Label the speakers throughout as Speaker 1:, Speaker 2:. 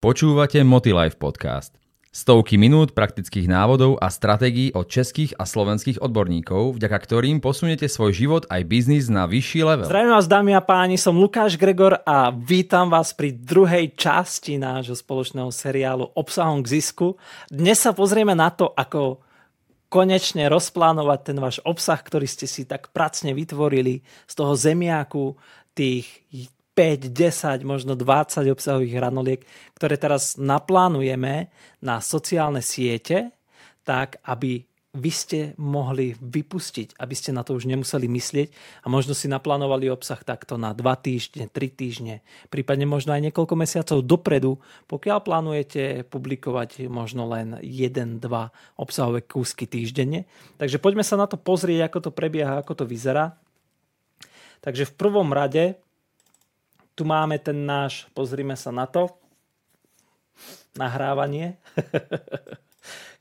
Speaker 1: Počúvate Motilife podcast. Stovky minút praktických návodov a stratégií od českých a slovenských odborníkov, vďaka ktorým posunete svoj život aj biznis na vyšší level.
Speaker 2: Zdravím vás dámy a páni, som Lukáš Gregor a vítam vás pri druhej časti nášho spoločného seriálu Obsahom k zisku. Dnes sa pozrieme na to, ako konečne rozplánovať ten váš obsah, ktorý ste si tak pracne vytvorili z toho zemiaku tých 5, 10, možno 20 obsahových hranoliek, ktoré teraz naplánujeme na sociálne siete, tak aby vy ste mohli vypustiť, aby ste na to už nemuseli myslieť a možno si naplánovali obsah takto na 2 týždne, 3 týždne, prípadne možno aj niekoľko mesiacov dopredu, pokiaľ plánujete publikovať možno len 1-2 obsahové kúsky týždenne. Takže poďme sa na to pozrieť, ako to prebieha, ako to vyzerá. Takže v prvom rade tu máme ten náš, pozrime sa na to, nahrávanie.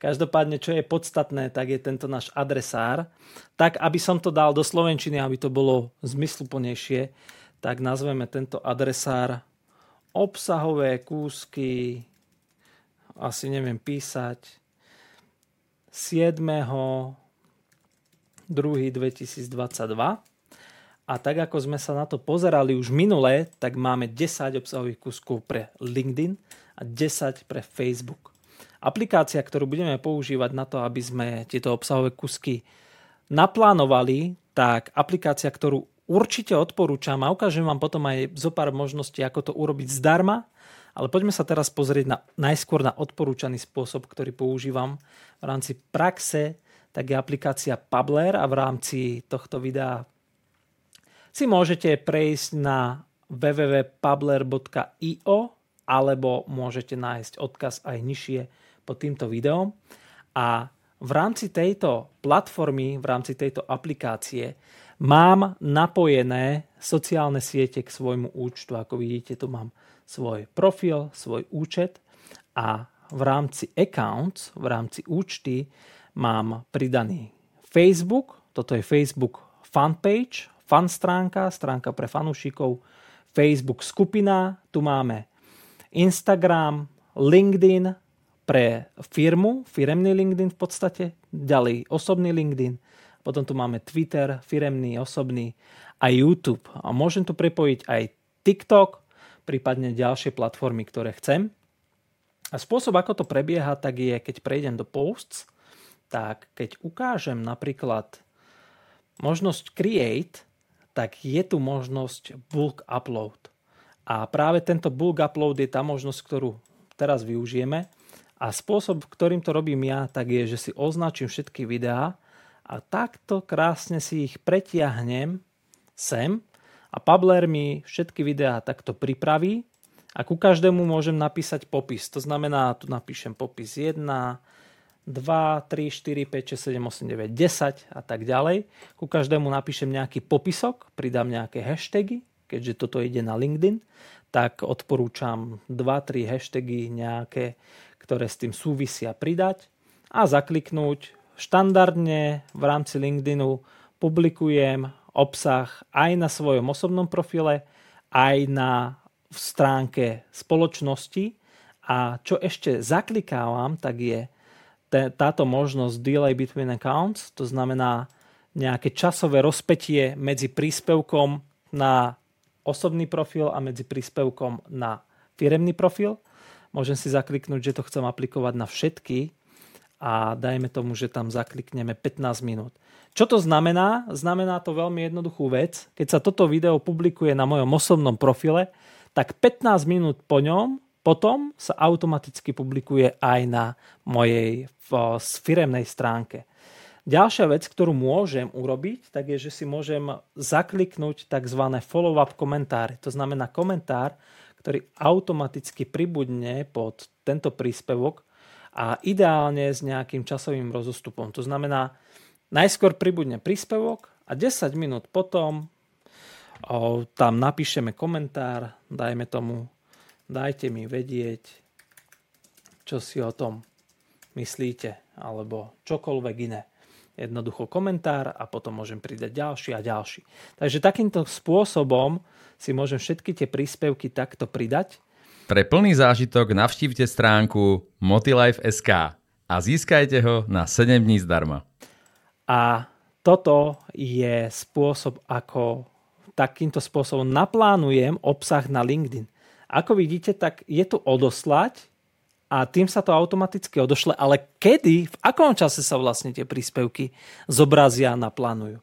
Speaker 2: Každopádne, čo je podstatné, tak je tento náš adresár. Tak, aby som to dal do slovenčiny, aby to bolo zmysluplnejšie, tak nazveme tento adresár obsahové kúsky, asi neviem písať, 7. 2. 2022 a tak ako sme sa na to pozerali už minule, tak máme 10 obsahových kuskov pre LinkedIn a 10 pre Facebook. Aplikácia, ktorú budeme používať na to, aby sme tieto obsahové kusky naplánovali, tak aplikácia, ktorú určite odporúčam a ukážem vám potom aj zo pár možností, ako to urobiť zdarma, ale poďme sa teraz pozrieť na, najskôr na odporúčaný spôsob, ktorý používam v rámci praxe, tak je aplikácia Pabler a v rámci tohto videa si môžete prejsť na www.publer.io alebo môžete nájsť odkaz aj nižšie pod týmto videom. A v rámci tejto platformy, v rámci tejto aplikácie mám napojené sociálne siete k svojmu účtu. Ako vidíte, tu mám svoj profil, svoj účet a v rámci accounts, v rámci účty mám pridaný Facebook, toto je Facebook fanpage, fan stránka, stránka pre fanúšikov, Facebook skupina, tu máme Instagram, LinkedIn pre firmu, firemný LinkedIn v podstate, ďalej osobný LinkedIn, potom tu máme Twitter, firemný, osobný a YouTube. A môžem tu prepojiť aj TikTok, prípadne ďalšie platformy, ktoré chcem. A spôsob, ako to prebieha, tak je, keď prejdem do posts, tak keď ukážem napríklad možnosť create, tak je tu možnosť bulk upload. A práve tento bulk upload je tá možnosť, ktorú teraz využijeme. A spôsob, ktorým to robím ja, tak je, že si označím všetky videá a takto krásne si ich pretiahnem sem a Pabler mi všetky videá takto pripraví a ku každému môžem napísať popis. To znamená, tu napíšem popis 1, 2, 3, 4, 5, 6, 7, 8, 9, 10 a tak ďalej. Ku každému napíšem nejaký popisok, pridám nejaké hashtagy, keďže toto ide na LinkedIn, tak odporúčam 2-3 hashtagy nejaké, ktoré s tým súvisia pridať a zakliknúť. Štandardne v rámci LinkedInu publikujem obsah aj na svojom osobnom profile, aj na stránke spoločnosti a čo ešte zaklikávam, tak je táto možnosť delay between accounts, to znamená nejaké časové rozpetie medzi príspevkom na osobný profil a medzi príspevkom na firemný profil. Môžem si zakliknúť, že to chcem aplikovať na všetky a dajme tomu, že tam zaklikneme 15 minút. Čo to znamená? Znamená to veľmi jednoduchú vec. Keď sa toto video publikuje na mojom osobnom profile, tak 15 minút po ňom potom sa automaticky publikuje aj na mojej firemnej stránke. Ďalšia vec, ktorú môžem urobiť, tak je, že si môžem zakliknúť tzv. follow-up komentáre. To znamená komentár, ktorý automaticky pribudne pod tento príspevok a ideálne s nejakým časovým rozostupom. To znamená, najskôr pribudne príspevok a 10 minút potom o, tam napíšeme komentár, dajme tomu dajte mi vedieť, čo si o tom myslíte, alebo čokoľvek iné. Jednoducho komentár a potom môžem pridať ďalší a ďalší. Takže takýmto spôsobom si môžem všetky tie príspevky takto pridať
Speaker 1: Pre plný zážitok navštívte stránku motilife.sk a získajte ho na 7 dní zdarma.
Speaker 2: A toto je spôsob, ako takýmto spôsobom naplánujem obsah na LinkedIn. Ako vidíte, tak je tu odoslať a tým sa to automaticky odošle, ale kedy, v akom čase sa vlastne tie príspevky zobrazia a naplánujú.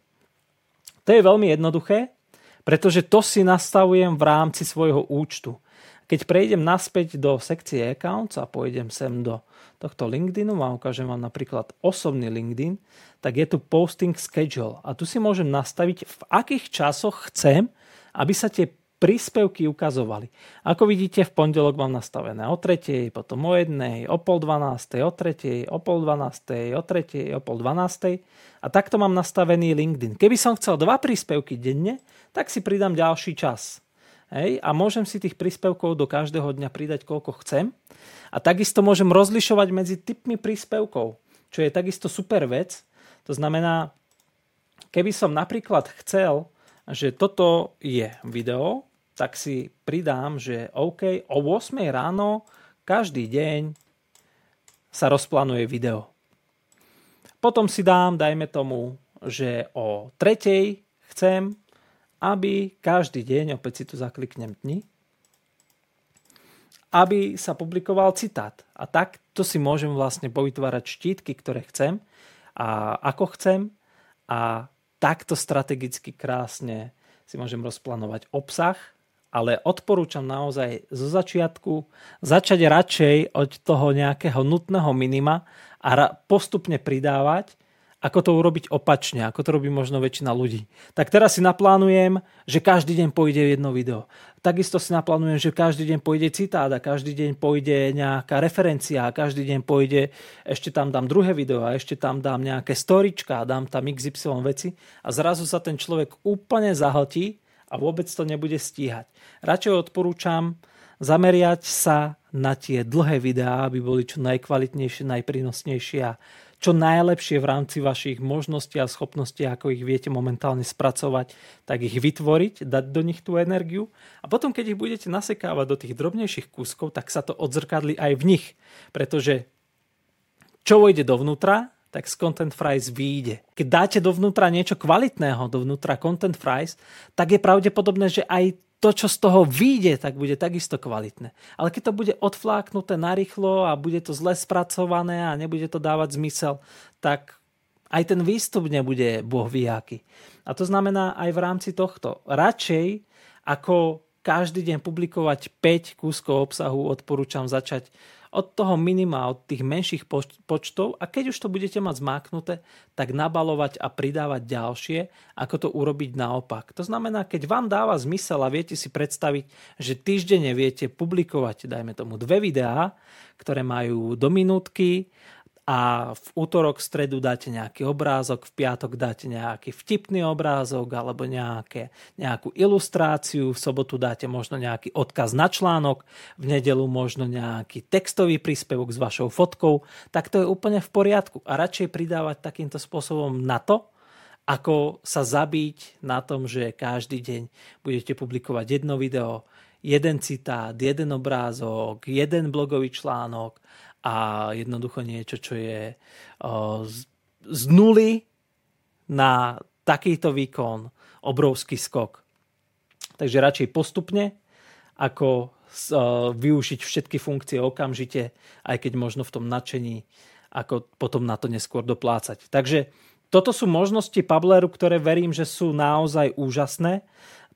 Speaker 2: To je veľmi jednoduché, pretože to si nastavujem v rámci svojho účtu. Keď prejdem naspäť do sekcie accounts a pôjdem sem do tohto LinkedInu a ukážem vám napríklad osobný LinkedIn, tak je tu posting schedule a tu si môžem nastaviť, v akých časoch chcem, aby sa tie príspevky ukazovali. Ako vidíte, v pondelok mám nastavené o 3, potom o 1, o pol 12, o 3, o pol 12, o 3, o pol 12 a takto mám nastavený LinkedIn. Keby som chcel dva príspevky denne, tak si pridám ďalší čas. Hej, a môžem si tých príspevkov do každého dňa pridať koľko chcem. A takisto môžem rozlišovať medzi typmi príspevkov, čo je takisto super vec. To znamená, keby som napríklad chcel že toto je video, tak si pridám, že OK, o 8 ráno každý deň sa rozplánuje video. Potom si dám, dajme tomu, že o 3 chcem, aby každý deň, opäť si tu zakliknem dni, aby sa publikoval citát. A tak to si môžem vlastne povytvárať štítky, ktoré chcem a ako chcem a takto strategicky krásne si môžem rozplánovať obsah, ale odporúčam naozaj zo začiatku začať radšej od toho nejakého nutného minima a postupne pridávať, ako to urobiť opačne, ako to robí možno väčšina ľudí. Tak teraz si naplánujem, že každý deň pôjde jedno video. Takisto si naplánujem, že každý deň pôjde citát a každý deň pôjde nejaká referencia každý deň pôjde, ešte tam dám druhé video a ešte tam dám nejaké storička dám tam XY veci a zrazu sa ten človek úplne zahltí a vôbec to nebude stíhať. Radšej odporúčam zameriať sa na tie dlhé videá, aby boli čo najkvalitnejšie, najprínosnejšie a čo najlepšie v rámci vašich možností a schopností, ako ich viete momentálne spracovať, tak ich vytvoriť, dať do nich tú energiu a potom, keď ich budete nasekávať do tých drobnejších kúskov, tak sa to odzrkadli aj v nich. Pretože čo vojde dovnútra, tak z Content Fries vyjde. Keď dáte dovnútra niečo kvalitného, dovnútra Content Fries, tak je pravdepodobné, že aj to, čo z toho vyjde, tak bude takisto kvalitné. Ale keď to bude odfláknuté narýchlo a bude to zle spracované a nebude to dávať zmysel, tak aj ten výstup nebude boh vyjaký. A to znamená aj v rámci tohto. Radšej ako každý deň publikovať 5 kúskov obsahu, odporúčam začať od toho minima, od tých menších počtov a keď už to budete mať zmáknuté, tak nabalovať a pridávať ďalšie, ako to urobiť naopak. To znamená, keď vám dáva zmysel a viete si predstaviť, že týždenne viete publikovať, dajme tomu, dve videá, ktoré majú do minútky a v útorok, v stredu dáte nejaký obrázok, v piatok dáte nejaký vtipný obrázok alebo nejaké, nejakú ilustráciu, v sobotu dáte možno nejaký odkaz na článok, v nedelu možno nejaký textový príspevok s vašou fotkou, tak to je úplne v poriadku. A radšej pridávať takýmto spôsobom na to, ako sa zabiť na tom, že každý deň budete publikovať jedno video, jeden citát, jeden obrázok, jeden blogový článok a jednoducho niečo, čo je z, z nuly na takýto výkon obrovský skok. Takže radšej postupne, ako využiť všetky funkcie okamžite, aj keď možno v tom nadšení, ako potom na to neskôr doplácať. Takže toto sú možnosti Pableru, ktoré verím, že sú naozaj úžasné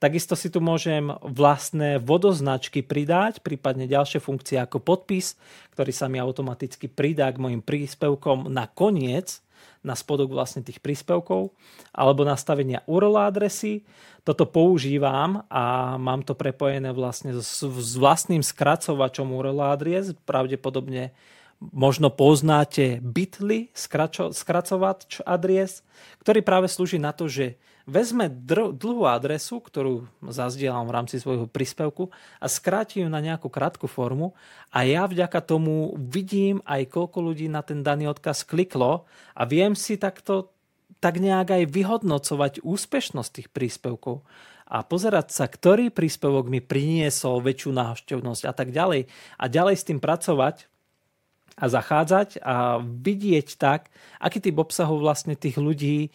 Speaker 2: Takisto si tu môžem vlastné vodoznačky pridať, prípadne ďalšie funkcie ako podpis, ktorý sa mi automaticky pridá k mojim príspevkom na koniec, na spodok vlastne tých príspevkov, alebo nastavenia URL adresy. Toto používam a mám to prepojené vlastne s, s vlastným skracovačom URL adres, pravdepodobne možno poznáte Bitly, skracovač adres, ktorý práve slúži na to, že vezme dlhú adresu, ktorú zazdielam v rámci svojho príspevku a skráti ju na nejakú krátku formu a ja vďaka tomu vidím aj koľko ľudí na ten daný odkaz kliklo a viem si takto tak nejak aj vyhodnocovať úspešnosť tých príspevkov. a pozerať sa, ktorý príspevok mi priniesol väčšiu návštevnosť a tak ďalej. A ďalej s tým pracovať a zachádzať a vidieť tak, aký typ obsahu vlastne tých ľudí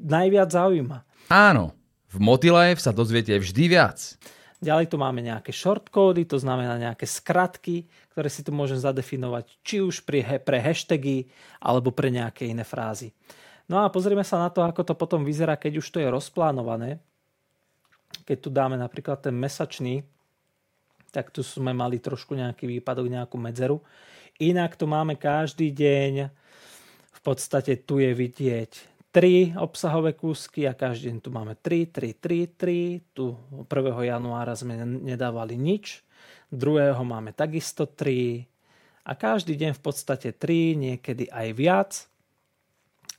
Speaker 2: najviac zaujíma.
Speaker 1: Áno, v Motilife sa dozviete vždy viac.
Speaker 2: Ďalej tu máme nejaké shortcódy, to znamená nejaké skratky, ktoré si tu môžem zadefinovať, či už pre, pre hashtagy alebo pre nejaké iné frázy. No a pozrieme sa na to, ako to potom vyzerá, keď už to je rozplánované. Keď tu dáme napríklad ten mesačný, tak tu sme mali trošku nejaký výpadok, nejakú medzeru. Inak tu máme každý deň, v podstate tu je vidieť 3 obsahové kúsky a každý deň tu máme 3, 3, 3, 3. Tu 1. januára sme nedávali nič, 2. máme takisto 3 a každý deň v podstate 3, niekedy aj viac.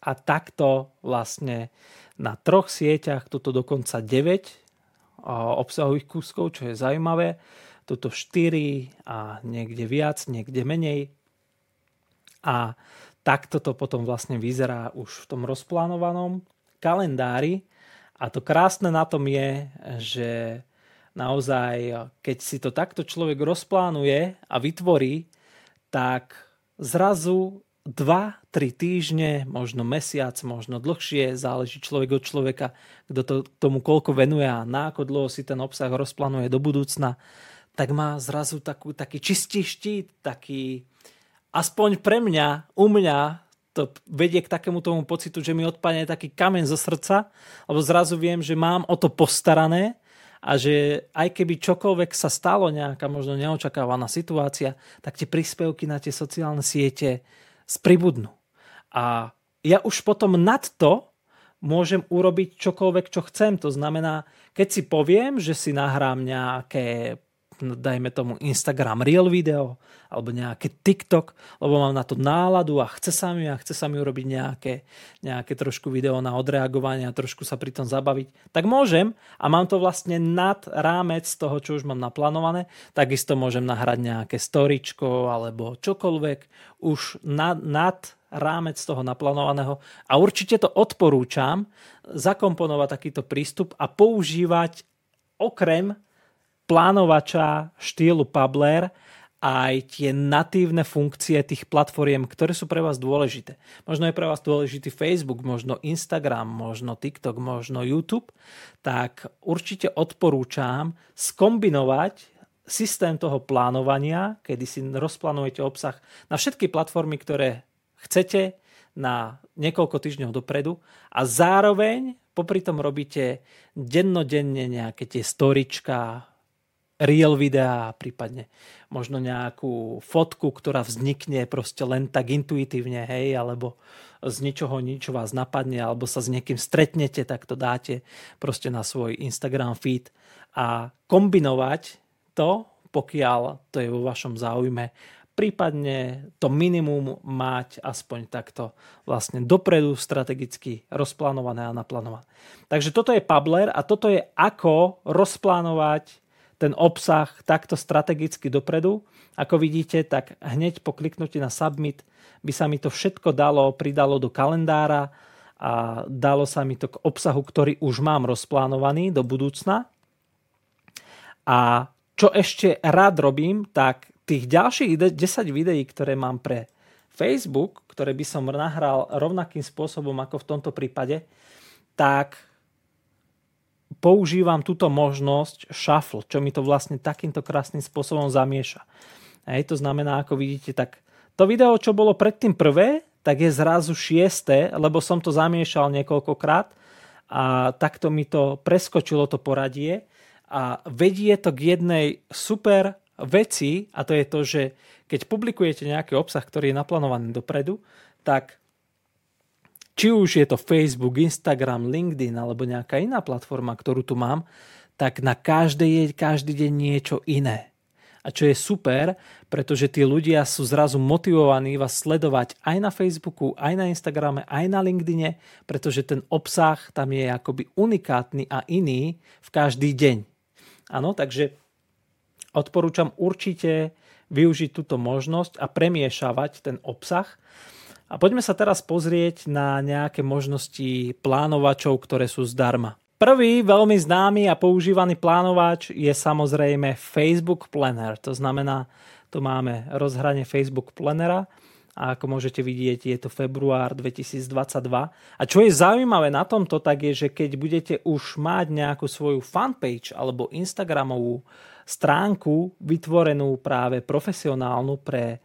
Speaker 2: A takto vlastne na troch sieťach, tuto dokonca 9 obsahových kúskov, čo je zaujímavé. Tuto 4 a niekde viac, niekde menej. A takto to potom vlastne vyzerá už v tom rozplánovanom kalendári. A to krásne na tom je, že naozaj, keď si to takto človek rozplánuje a vytvorí, tak zrazu 2-3 týždne, možno mesiac, možno dlhšie, záleží človek od človeka, kto to, tomu koľko venuje a na ako dlho si ten obsah rozplánuje do budúcna, tak má zrazu takú, taký čistý štít, taký, aspoň pre mňa, u mňa to vedie k takému tomu pocitu, že mi odpadne taký kamen zo srdca, lebo zrazu viem, že mám o to postarané a že aj keby čokoľvek sa stalo, nejaká možno neočakávaná situácia, tak tie príspevky na tie sociálne siete spribudnú. A ja už potom nad to môžem urobiť čokoľvek, čo chcem. To znamená, keď si poviem, že si nahrám nejaké dajme tomu Instagram Real video alebo nejaké TikTok, lebo mám na to náladu a chce sa mi a chce sa mi urobiť nejaké, nejaké trošku video na odreagovanie a trošku sa pri tom zabaviť, tak môžem a mám to vlastne nad rámec toho, čo už mám naplánované. Takisto môžem nahrať nejaké storičko alebo čokoľvek už nad, nad rámec toho naplánovaného a určite to odporúčam zakomponovať takýto prístup a používať okrem plánovača štýlu Pabler aj tie natívne funkcie tých platformiem, ktoré sú pre vás dôležité. Možno je pre vás dôležitý Facebook, možno Instagram, možno TikTok, možno YouTube, tak určite odporúčam skombinovať systém toho plánovania, kedy si rozplánujete obsah na všetky platformy, ktoré chcete na niekoľko týždňov dopredu a zároveň popri tom robíte dennodenne nejaké tie storička, real videá, prípadne možno nejakú fotku, ktorá vznikne proste len tak intuitívne, hej, alebo z ničoho nič vás napadne, alebo sa s niekým stretnete, tak to dáte proste na svoj Instagram feed a kombinovať to, pokiaľ to je vo vašom záujme, prípadne to minimum mať aspoň takto vlastne dopredu strategicky rozplánované a naplánované. Takže toto je Pabler a toto je ako rozplánovať ten obsah takto strategicky dopredu. Ako vidíte, tak hneď po kliknutí na Submit by sa mi to všetko dalo, pridalo do kalendára a dalo sa mi to k obsahu, ktorý už mám rozplánovaný do budúcna. A čo ešte rád robím, tak tých ďalších 10 videí, ktoré mám pre Facebook, ktoré by som nahral rovnakým spôsobom ako v tomto prípade, tak používam túto možnosť shuffle, čo mi to vlastne takýmto krásnym spôsobom zamieša. Hej, to znamená, ako vidíte, tak to video, čo bolo predtým prvé, tak je zrazu šiesté, lebo som to zamiešal niekoľkokrát a takto mi to preskočilo to poradie a vedie to k jednej super veci a to je to, že keď publikujete nejaký obsah, ktorý je naplánovaný dopredu, tak či už je to Facebook, Instagram, LinkedIn alebo nejaká iná platforma, ktorú tu mám, tak na každej je každý deň niečo iné. A čo je super, pretože tí ľudia sú zrazu motivovaní vás sledovať aj na Facebooku, aj na Instagrame, aj na LinkedIne, pretože ten obsah tam je akoby unikátny a iný v každý deň. Áno, takže odporúčam určite využiť túto možnosť a premiešavať ten obsah a poďme sa teraz pozrieť na nejaké možnosti plánovačov, ktoré sú zdarma. Prvý veľmi známy a používaný plánovač je samozrejme Facebook Planner. To znamená, tu máme rozhranie Facebook Plannera a ako môžete vidieť, je to február 2022. A čo je zaujímavé na tomto, tak je, že keď budete už mať nejakú svoju fanpage alebo Instagramovú stránku vytvorenú práve profesionálnu pre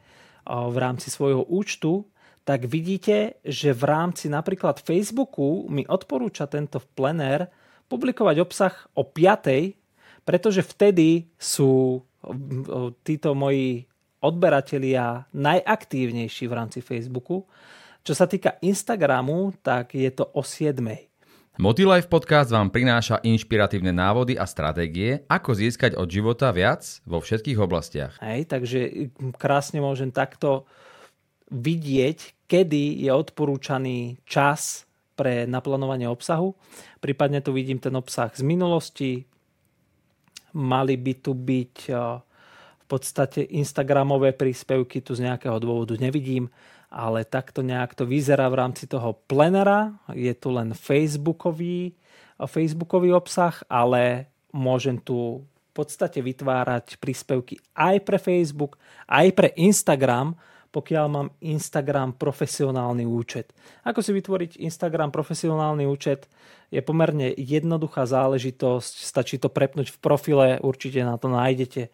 Speaker 2: v rámci svojho účtu, tak vidíte, že v rámci napríklad Facebooku mi odporúča tento plener publikovať obsah o 5, pretože vtedy sú títo moji odberatelia najaktívnejší v rámci Facebooku. Čo sa týka Instagramu, tak je to o 7.
Speaker 1: Motilife podcast vám prináša inšpiratívne návody a stratégie, ako získať od života viac vo všetkých oblastiach.
Speaker 2: Hej, takže krásne môžem takto vidieť, kedy je odporúčaný čas pre naplánovanie obsahu. Prípadne tu vidím ten obsah z minulosti. Mali by tu byť eh, v podstate Instagramové príspevky, tu z nejakého dôvodu nevidím, ale takto nejak to vyzerá v rámci toho plenera. Je tu len Facebookový, eh, Facebookový obsah, ale môžem tu v podstate vytvárať príspevky aj pre Facebook, aj pre Instagram, pokiaľ mám Instagram profesionálny účet. Ako si vytvoriť Instagram profesionálny účet je pomerne jednoduchá záležitosť, stačí to prepnúť v profile, určite na to nájdete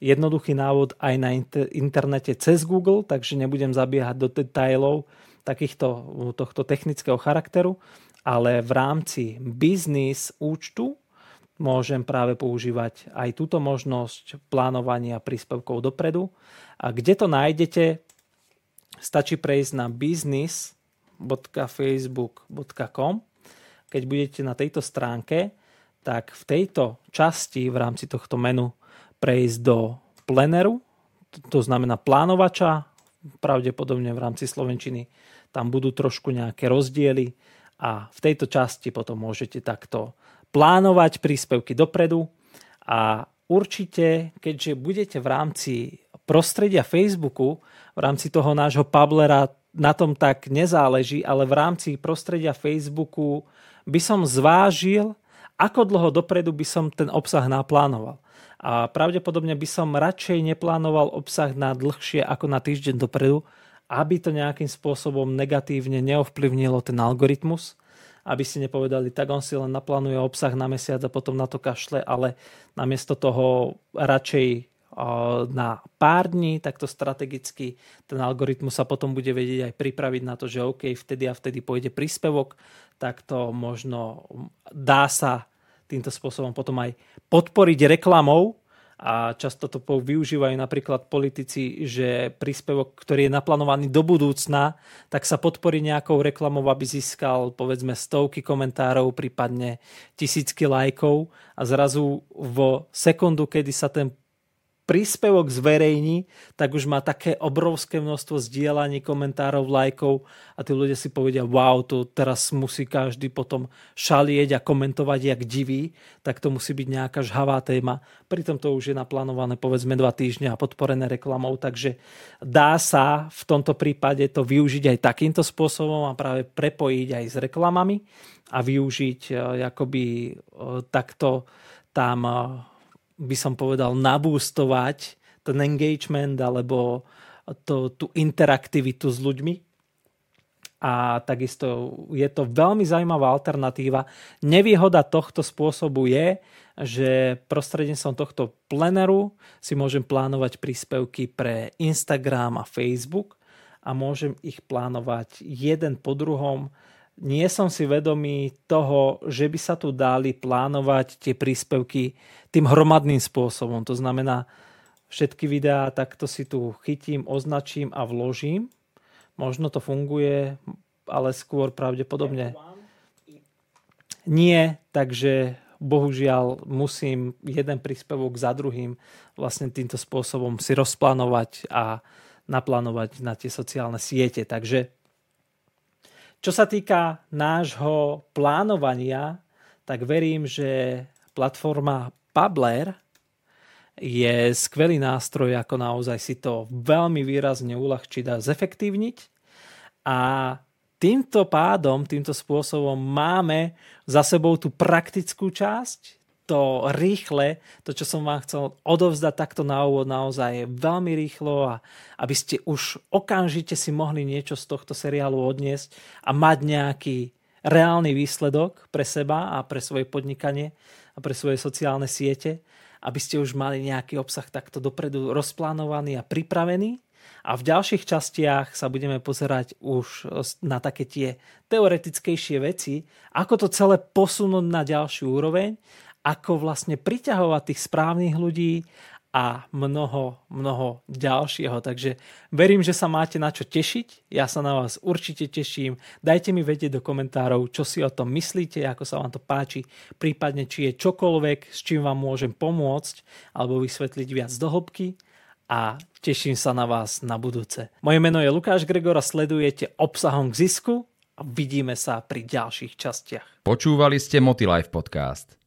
Speaker 2: jednoduchý návod aj na internete cez Google, takže nebudem zabiehať do detailov takýchto, tohto technického charakteru, ale v rámci biznis účtu môžem práve používať aj túto možnosť plánovania príspevkov dopredu. A kde to nájdete, stačí prejsť na business.facebook.com. Keď budete na tejto stránke, tak v tejto časti v rámci tohto menu prejsť do pleneru, to znamená plánovača, pravdepodobne v rámci Slovenčiny tam budú trošku nejaké rozdiely a v tejto časti potom môžete takto plánovať príspevky dopredu a určite, keďže budete v rámci prostredia Facebooku, v rámci toho nášho Pablera na tom tak nezáleží, ale v rámci prostredia Facebooku by som zvážil, ako dlho dopredu by som ten obsah naplánoval. A pravdepodobne by som radšej neplánoval obsah na dlhšie ako na týždeň dopredu, aby to nejakým spôsobom negatívne neovplyvnilo ten algoritmus, aby si nepovedali, tak on si len naplánuje obsah na mesiac a potom na to kašle, ale namiesto toho radšej na pár dní, takto strategicky ten algoritmus sa potom bude vedieť aj pripraviť na to, že OK, vtedy a vtedy pôjde príspevok, tak to možno dá sa týmto spôsobom potom aj podporiť reklamou, a často to využívajú napríklad politici, že príspevok, ktorý je naplánovaný do budúcna, tak sa podporí nejakou reklamou, aby získal povedzme stovky komentárov, prípadne tisícky lajkov. A zrazu v sekundu, kedy sa ten príspevok zverejní, tak už má také obrovské množstvo zdieľaní, komentárov, lajkov a tí ľudia si povedia, wow, to teraz musí každý potom šalieť a komentovať jak divý, tak to musí byť nejaká žhavá téma. Pritom to už je naplánované povedzme dva týždne a podporené reklamou, takže dá sa v tomto prípade to využiť aj takýmto spôsobom a práve prepojiť aj s reklamami a využiť eh, akoby eh, takto tam eh, by som povedal, nabústovať ten engagement alebo to, tú interaktivitu s ľuďmi. A takisto je to veľmi zaujímavá alternatíva. Nevýhoda tohto spôsobu je, že prostredníctvom tohto pleneru si môžem plánovať príspevky pre Instagram a Facebook a môžem ich plánovať jeden po druhom nie som si vedomý toho, že by sa tu dali plánovať tie príspevky tým hromadným spôsobom. To znamená, všetky videá takto si tu chytím, označím a vložím. Možno to funguje, ale skôr pravdepodobne nie, takže bohužiaľ musím jeden príspevok za druhým vlastne týmto spôsobom si rozplánovať a naplánovať na tie sociálne siete. Takže čo sa týka nášho plánovania, tak verím, že platforma Pabler je skvelý nástroj, ako naozaj si to veľmi výrazne uľahčiť a zefektívniť. A týmto pádom, týmto spôsobom máme za sebou tú praktickú časť, to rýchle, to, čo som vám chcel odovzdať takto na úvod, naozaj je veľmi rýchlo a aby ste už okamžite si mohli niečo z tohto seriálu odniesť a mať nejaký reálny výsledok pre seba a pre svoje podnikanie a pre svoje sociálne siete, aby ste už mali nejaký obsah takto dopredu rozplánovaný a pripravený. A v ďalších častiach sa budeme pozerať už na také tie teoretickejšie veci, ako to celé posunúť na ďalšiu úroveň ako vlastne priťahovať tých správnych ľudí a mnoho, mnoho ďalšieho. Takže verím, že sa máte na čo tešiť. Ja sa na vás určite teším. Dajte mi vedieť do komentárov, čo si o tom myslíte, ako sa vám to páči, prípadne či je čokoľvek, s čím vám môžem pomôcť alebo vysvetliť viac do hĺbky a teším sa na vás na budúce. Moje meno je Lukáš Gregor a sledujete obsahom k zisku a vidíme sa pri ďalších častiach.
Speaker 1: Počúvali ste Motilife podcast.